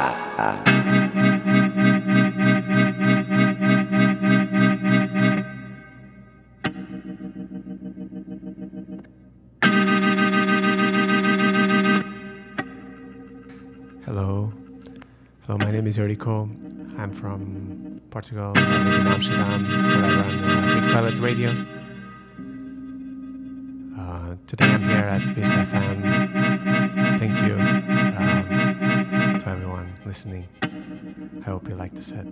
Hello. Hello, my name is Eurico. I'm from Portugal. I live in Amsterdam, where I run uh, Big Toilet Radio. Uh, today I'm here at VISLA FM. So thank you listening. I hope you like the set.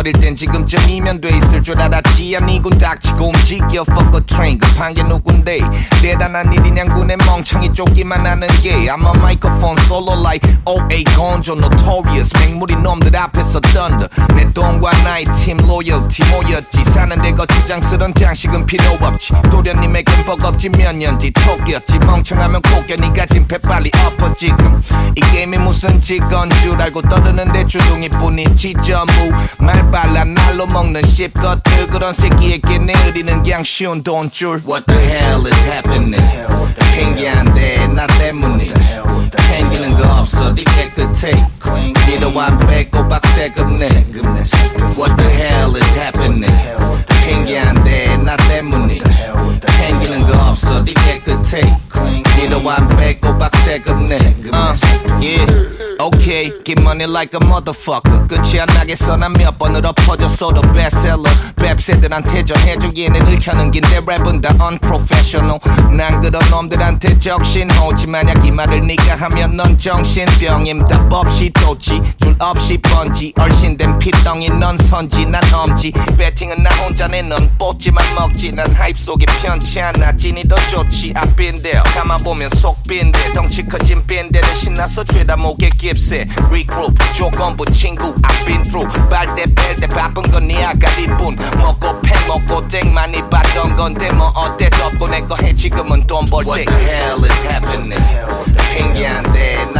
어릴 땐 지금쯤이면 돼 있을 줄 알았지. 아니군 닥치고 움직여 fuck a train. 급한 게 누군데? 대단한 일이 냥군의 멍청이 쫓기만 하는 게. I'm a microphone solo like OA 건조 notorious. 맹물이 놈들 앞에서 thunder. 내 돈과 나의 팀 로열티 모였지. 사는데 거추장스런 장식은 필요 없지. 도련님에겐 버겁지. 몇 년지 톡이었지. 멍청하면 고견이 가진 배 빨리 엎어 지금. 이 게임이 무슨 직건 줄 알고 떠드는데 주둥이 뿐이지 전부 말 빨라 날로 먹는 씹것들. 그런 새끼에게 내리는 그냥 쉬운 돈줄 What the hell is happening 신기한데 나 때문이 생기는 거 없어 네 깨끗해 필요한 빼고 박세금내 What the hell is happening 신기한데 나 때문 이 생기는 거 없어. 네 깨끗해. 필요한 빼고 박세금 내 uh, yeah. Okay, get money like a motherfucker. 끝이 안 나겠어. 난몇 번을 엎어졌어도 bestseller. 뱁새들한테 얘네들 켜는 긴데 랩은 다 unprofessional. 난 그런 놈들한테 적신호지. 만약 이 말을 네가 하면 넌 정신병임 답 없이 도치 줄 없이 번지. 얼씬된 피덩이 넌 선지. 난 엄지. 배팅은 나 혼자 내넌 뽀찌만 먹지. 난 하입 속에 편치 않아 찐이 더 좋지. I've been there 감아보면 속 빈대. 덩치 커진 빈대를 신나서 죄다 목에 깁세. Regroup 조건부 친구 I've been through. 빨대 뺄때 바쁜 건네 아가리뿐. 먹고 팩 먹고 땡 많이 받던 건데 뭐 어때? 덮고 내 거 해. 지금은 돈벌때 What the hell is happening? 신기한데 나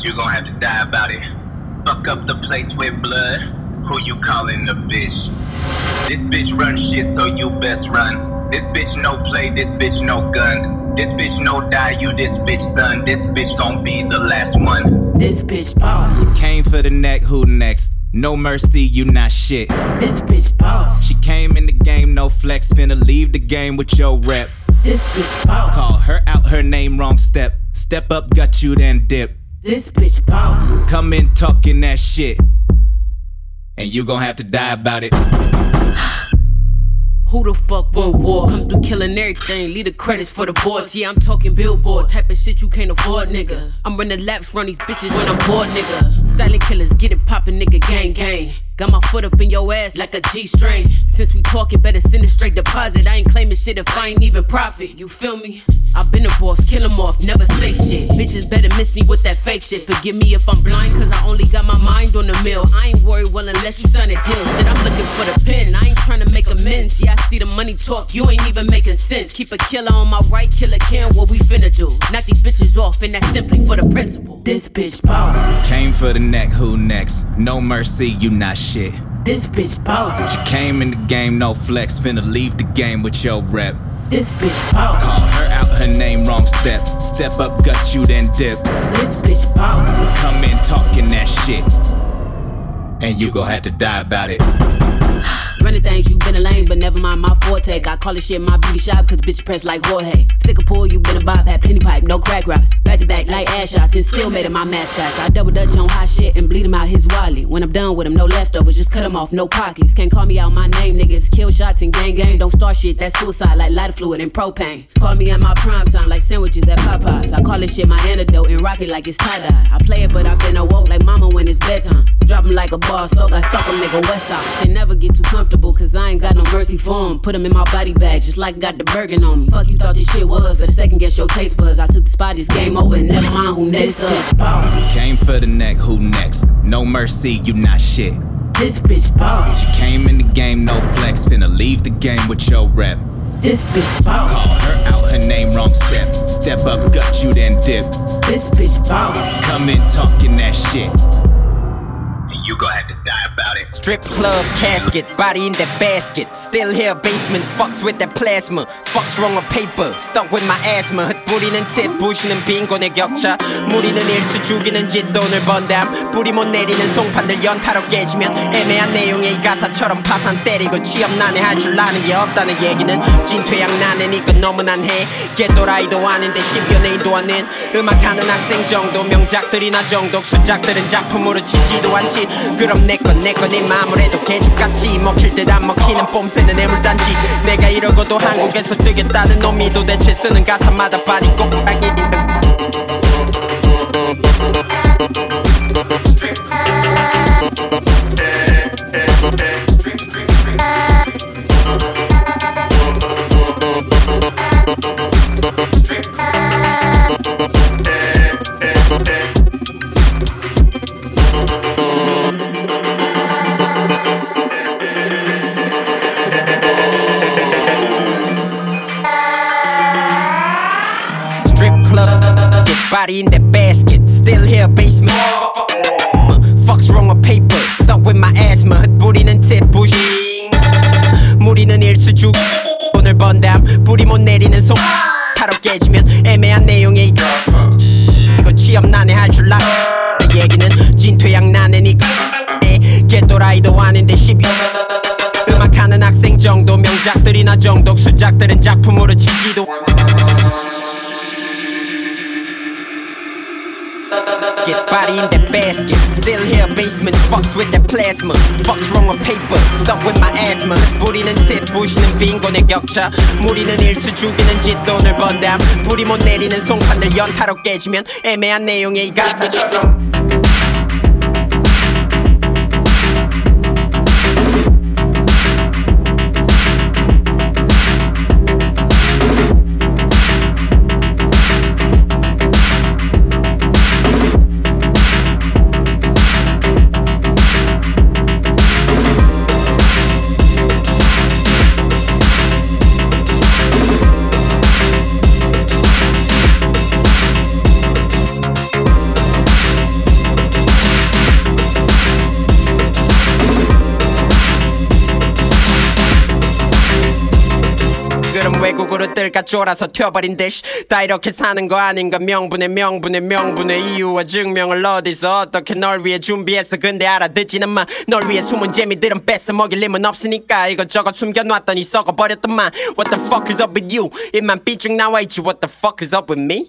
But you gonna have to die about it. Fuck up the place with blood. Who you calling a bitch? This bitch run shit, so you best run. This bitch no play, this bitch no guns. This bitch no die, you this bitch son. This bitch gon' be the last one. This bitch boss. Came for the neck, who next? No mercy, you not shit. This bitch boss. She came in the game, no flex, finna leave the game with your rep. This bitch boss. Call her out her name, wrong step. Step up, got you, then dip. This bitch boss. Come in talking that shit. And you gon' have to die about it. Who the fuck want war? Come through killing everything, leave the credits for the boards. Yeah, I'm talking billboard, type of shit you can't afford, nigga. I'm running laps, run these bitches when I'm bored, nigga. Silent killers, get it poppin', nigga, gang, gang. Got my foot up in your ass like a G string. Since we talking, better send a straight deposit. I ain't claiming shit if I ain't even profit. You feel me? i been a boss, kill 'em off, never say shit. Bitches better miss me with that fake shit. Forgive me if I'm blind, cause I only got my mind on the mill. I ain't worried, well, unless you sign a deal. Shit, I'm looking for the pen. I ain't trying to make amends. Yeah, I see the money talk, you ain't even making sense. Keep a killer on my right, killer can, what we finna do. Knock these bitches off, and that's simply for the principle. This bitch boss. Came for the neck, who next? No mercy, you not shit. This bitch boss. You came in the game, no flex, finna leave the game with your rep. This bitch boss. Call her out her name, wrong step. Step up, gut you, then dip. This bitch boss. Come in talking that shit. And you gon' have to die about it. Running things, you been a lame, but never mind my forte. I call this shit my beauty shop, cause bitch press like Jorge. Stick a pull, you been a bob, had plenty pipe, no crack rocks. Back to back like ass shots, and still made it my mascot. I double dutch on hot shit and bleed him out his wallet. When I'm done with him, no leftovers, just cut him off, no pockets. Can't call me out my name, niggas. Kill shots and gang gang, don't start shit, that's suicide like lighter fluid and propane. Call me at my prime time like sandwiches at Popeyes. I call this shit my antidote and rock it like it's tie dye. I play it, but I've been awoke like mama when it's bedtime. Drop him like a boss, so like fuck him, nigga, West Side. Can never get too comfortable, cause I ain't got no mercy for him. Put him in my body bag, just like got the Bergen on me. Fuck you thought this shit was, but second guess your taste buds. I took the spot, it's game over, and never mind who next up. Came for the neck, who next? No mercy, you not shit. This bitch boss. She came in the game, no flex, finna leave the game with your rep. This bitch boss. Call her out her name, wrong step. Step up, gut you, then dip. This bitch boss. Come in talking that shit. And You gonna have to die about it. Strip club casket, body in that basket. Still here, basement, fucks with that plasma. Fucks wrong on paper, stuck with my asthma. 흩뿌리는 팁, 부시는 빈곤의 격차. 무리는 일수 죽이는 짓 돈을 번담. 뿌리 못 내리는 송판들 연타로 깨지면 애매한 내용의 이 가사처럼 파산 때리고 취업 난해 할 줄 아는 게 없다는 얘기는 진퇴양 난해니까 너무 난해. 개또라이도 아닌데 심연애인도 아는 음악하는 학생 정도 명작들이나 정독 수작들은 작품으로 치지도 않지. 그럼 내건 내건 이 마무리도 개죽같이 먹힐 듯 안 먹히는 뽐새는 애물단지. 내가 이러고도 한국에서 뜨겠다는 놈이 도대체 쓰는 가사마다 빠진 꼬랑이. Strip body in that basket. Still here, basement. Fuck's wrong on paper. Stuck with my asthma. 팁, 부싱. 무리는 일수죽. 돈을 번담. 뿌리 못 내리는 송. 타로 깨지면 애매한 내용의 이거. 이거 취업 난해 할줄 알아. 내 얘기는 진퇴양 난해니까. 개또라이도 아닌데 12. 음악하는 학생 정도 명작들이나 정독 수작들은 작품으로 치 body in that basket. Still here, basement. Fucks with that plasma. Fucks wrong on paper. Stuck with my asthma. 뿌리는 팁, 부시는 빈곤의 격차. 무리는 일수 죽이는 짓 돈을 번담. 뿌리 못 내리는 송판들 연타로 깨지면 애매한 내용의 이 가사처럼. 외국으로 뜰까 쫄아서 튀어버린 듯이 다 이렇게 사는 거 아닌가 명분의 명분의 명분의 이유와 증명을 어디서 어떻게 널 위해 준비했어. 근데 알아듣지는 마널 위해 숨은 재미들은 뺏어 먹일 힘은 없으니까 이것저것 숨겨놨더니 썩어버렸더만. What the fuck is up with you? 입만 삐쭉 나와있지. What the fuck is up with me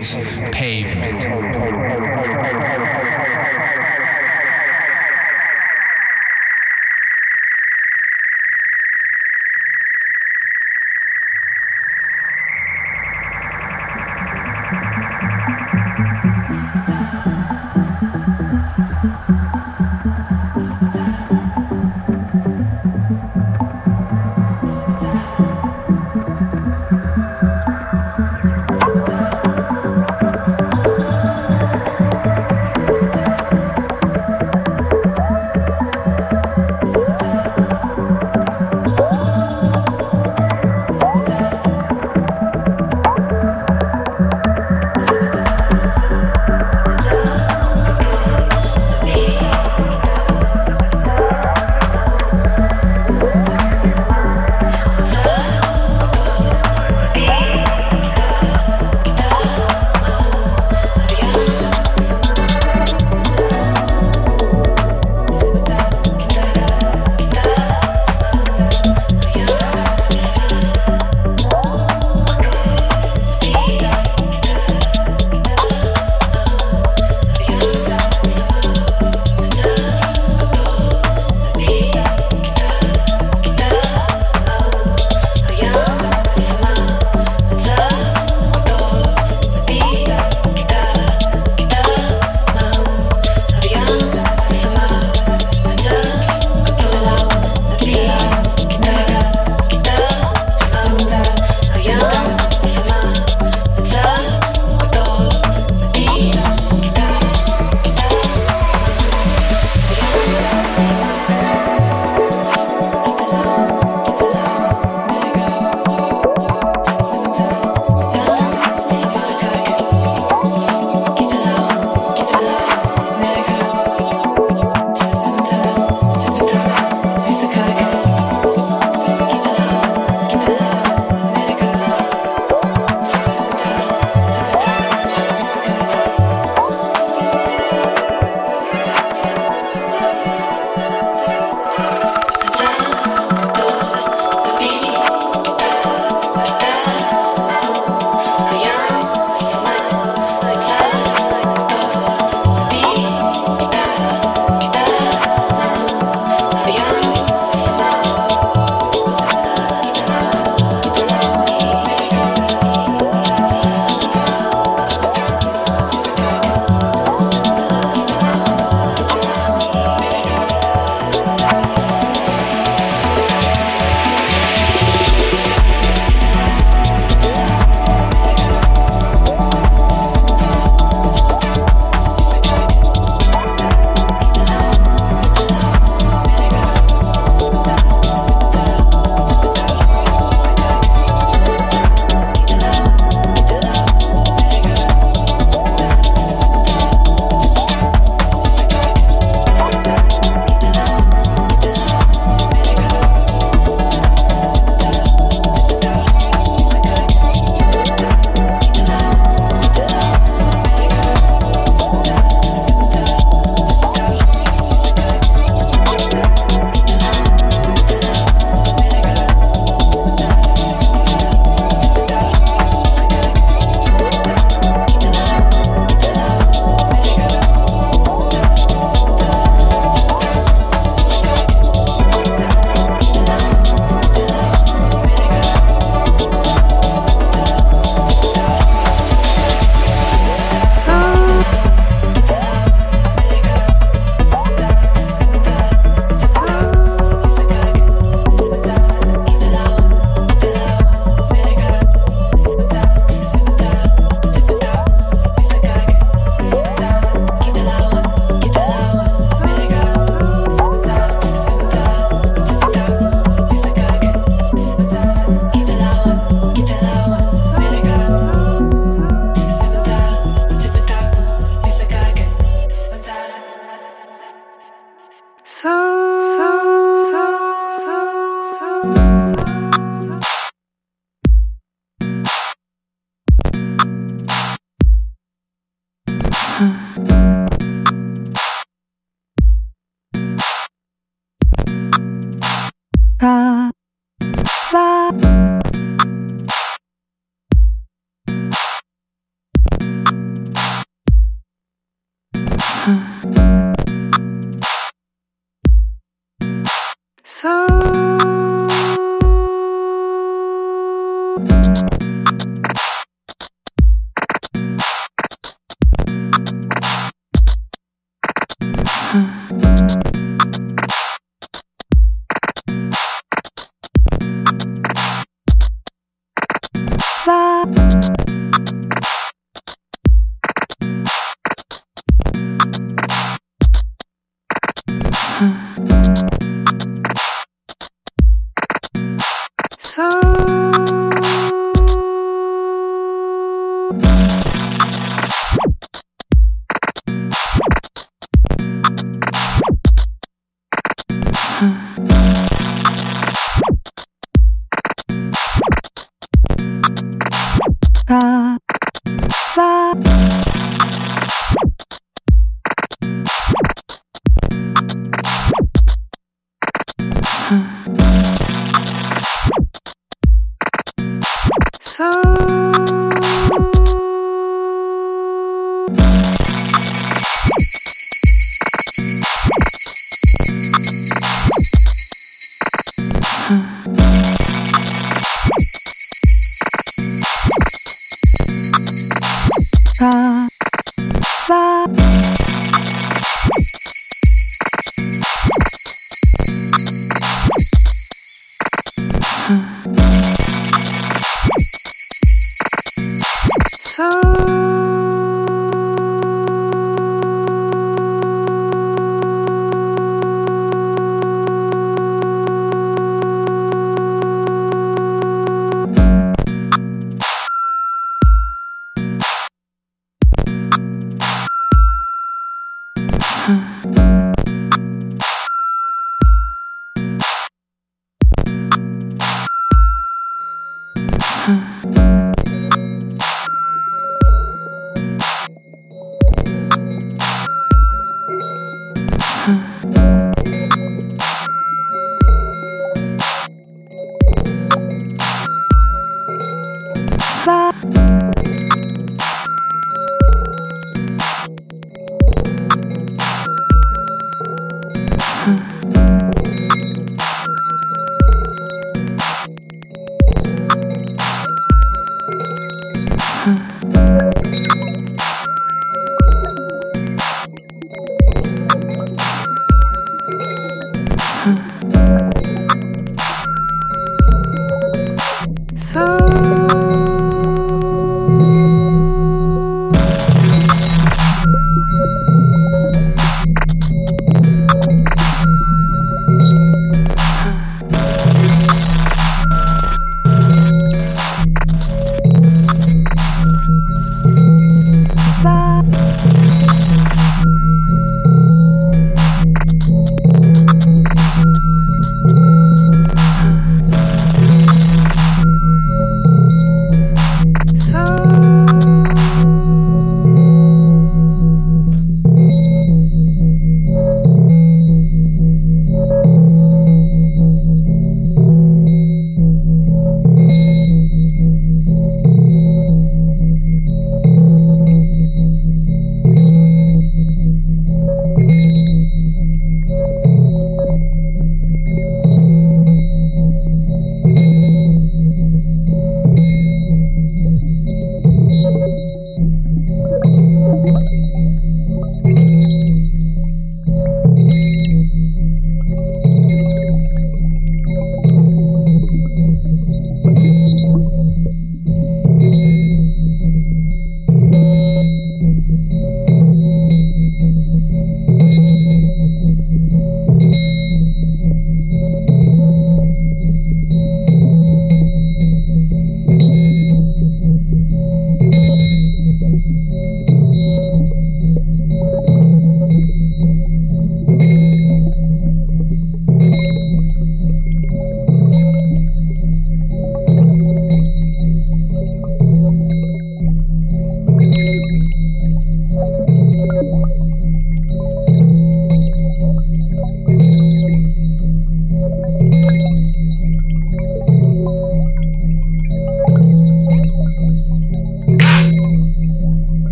Heel hits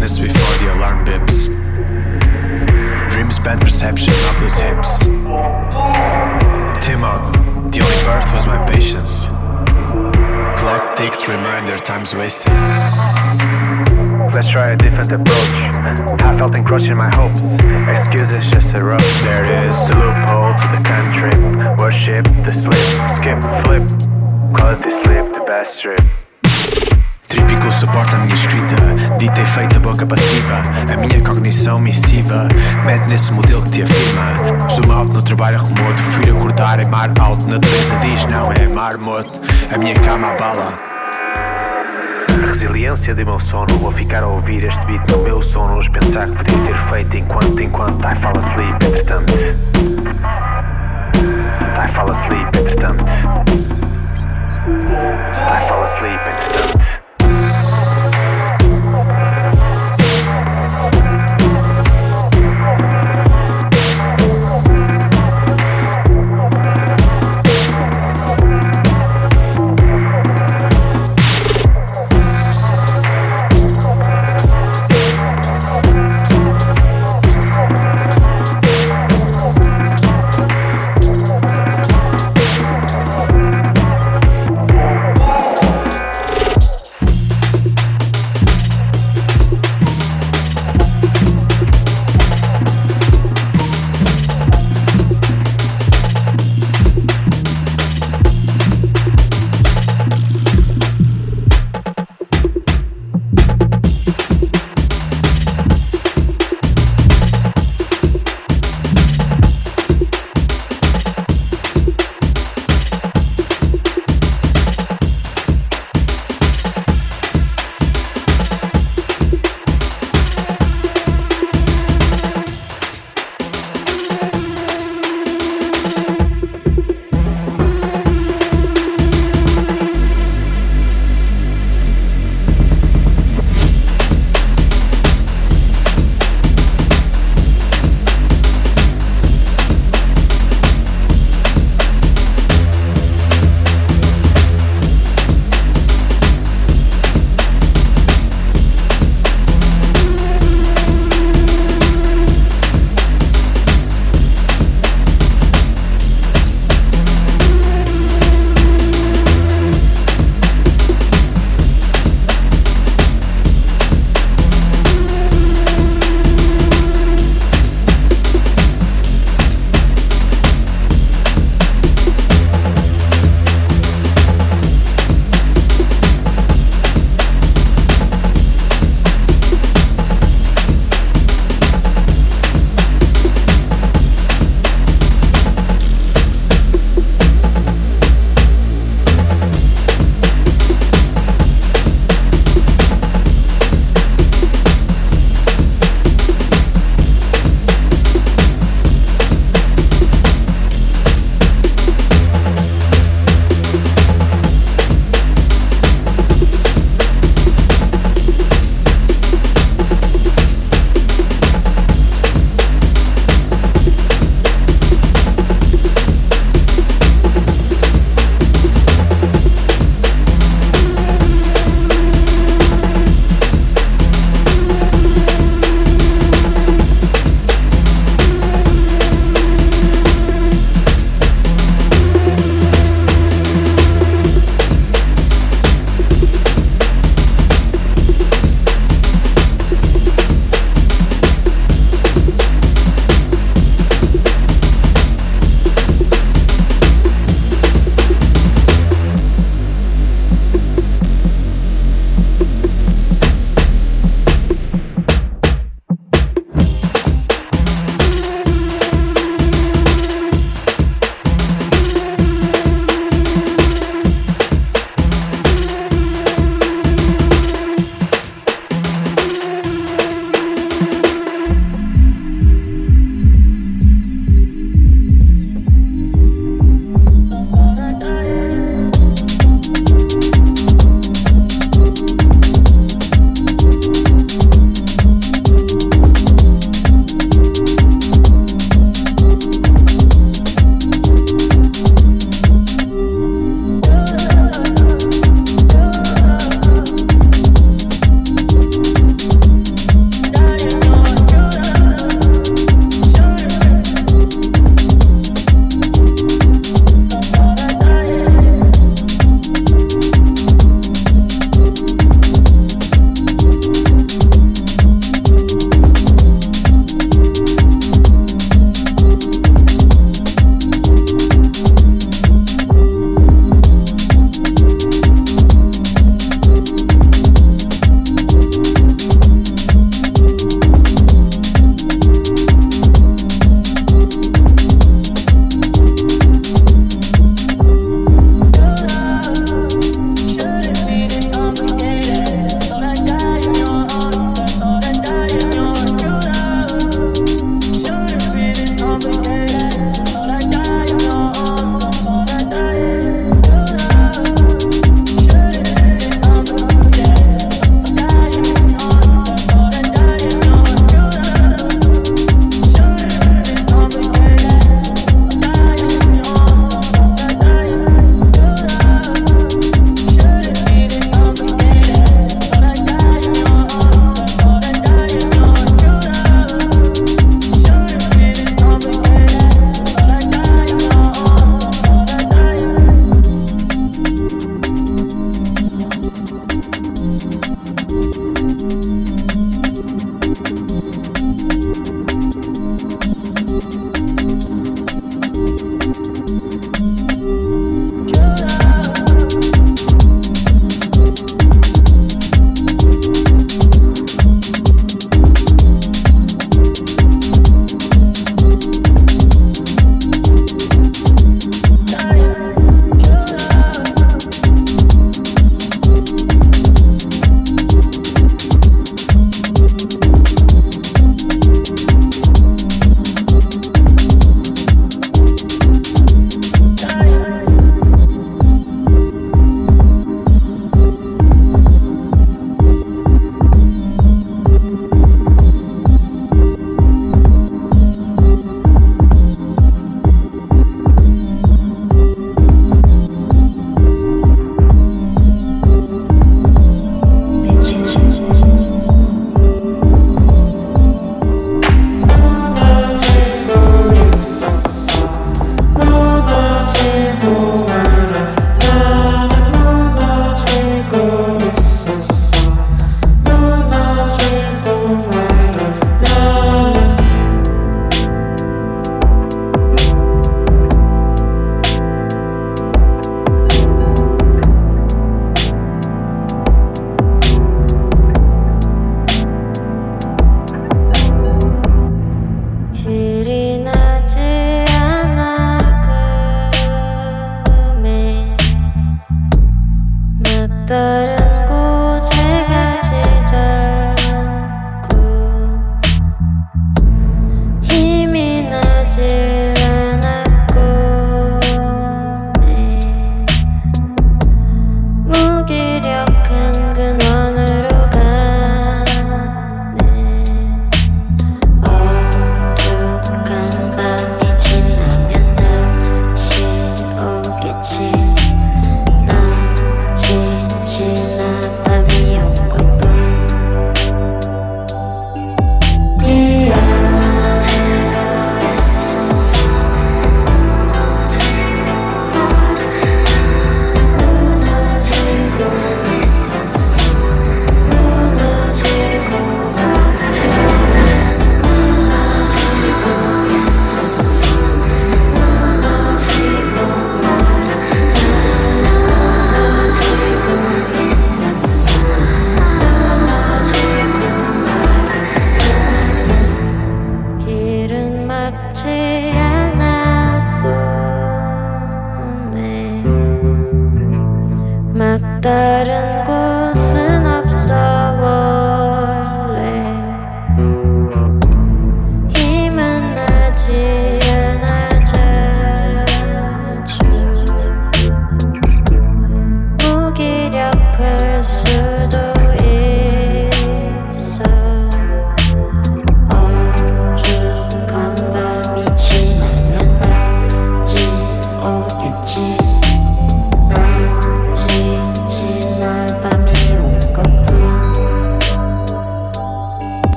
minutes before the alarm bips. Dreams, bad perception, those hips. Timon, the only birth was my patience. Clock ticks, reminder, time's wasted. Let's try a different approach. I felt encroaching my hopes. Excuses just a rope. There is a loophole to the country. Worship the slip, skip, flip. Quality sleep, the best trip. Ficou suporte à minha escrita, dita e feita boca passiva. A minha cognição missiva. Mete nesse modelo que te afirma. Zoom alto no trabalho remoto, fui acordar em mar alto. Natureza diz não, é mar morto. A minha cama abala. Resiliência de meu sono. Vou ficar a ouvir este beat no meu sono. Os pensar que podia ter feito enquanto, enquanto. I fall asleep, entretanto. I fall asleep, entretanto. I fall asleep, entretanto.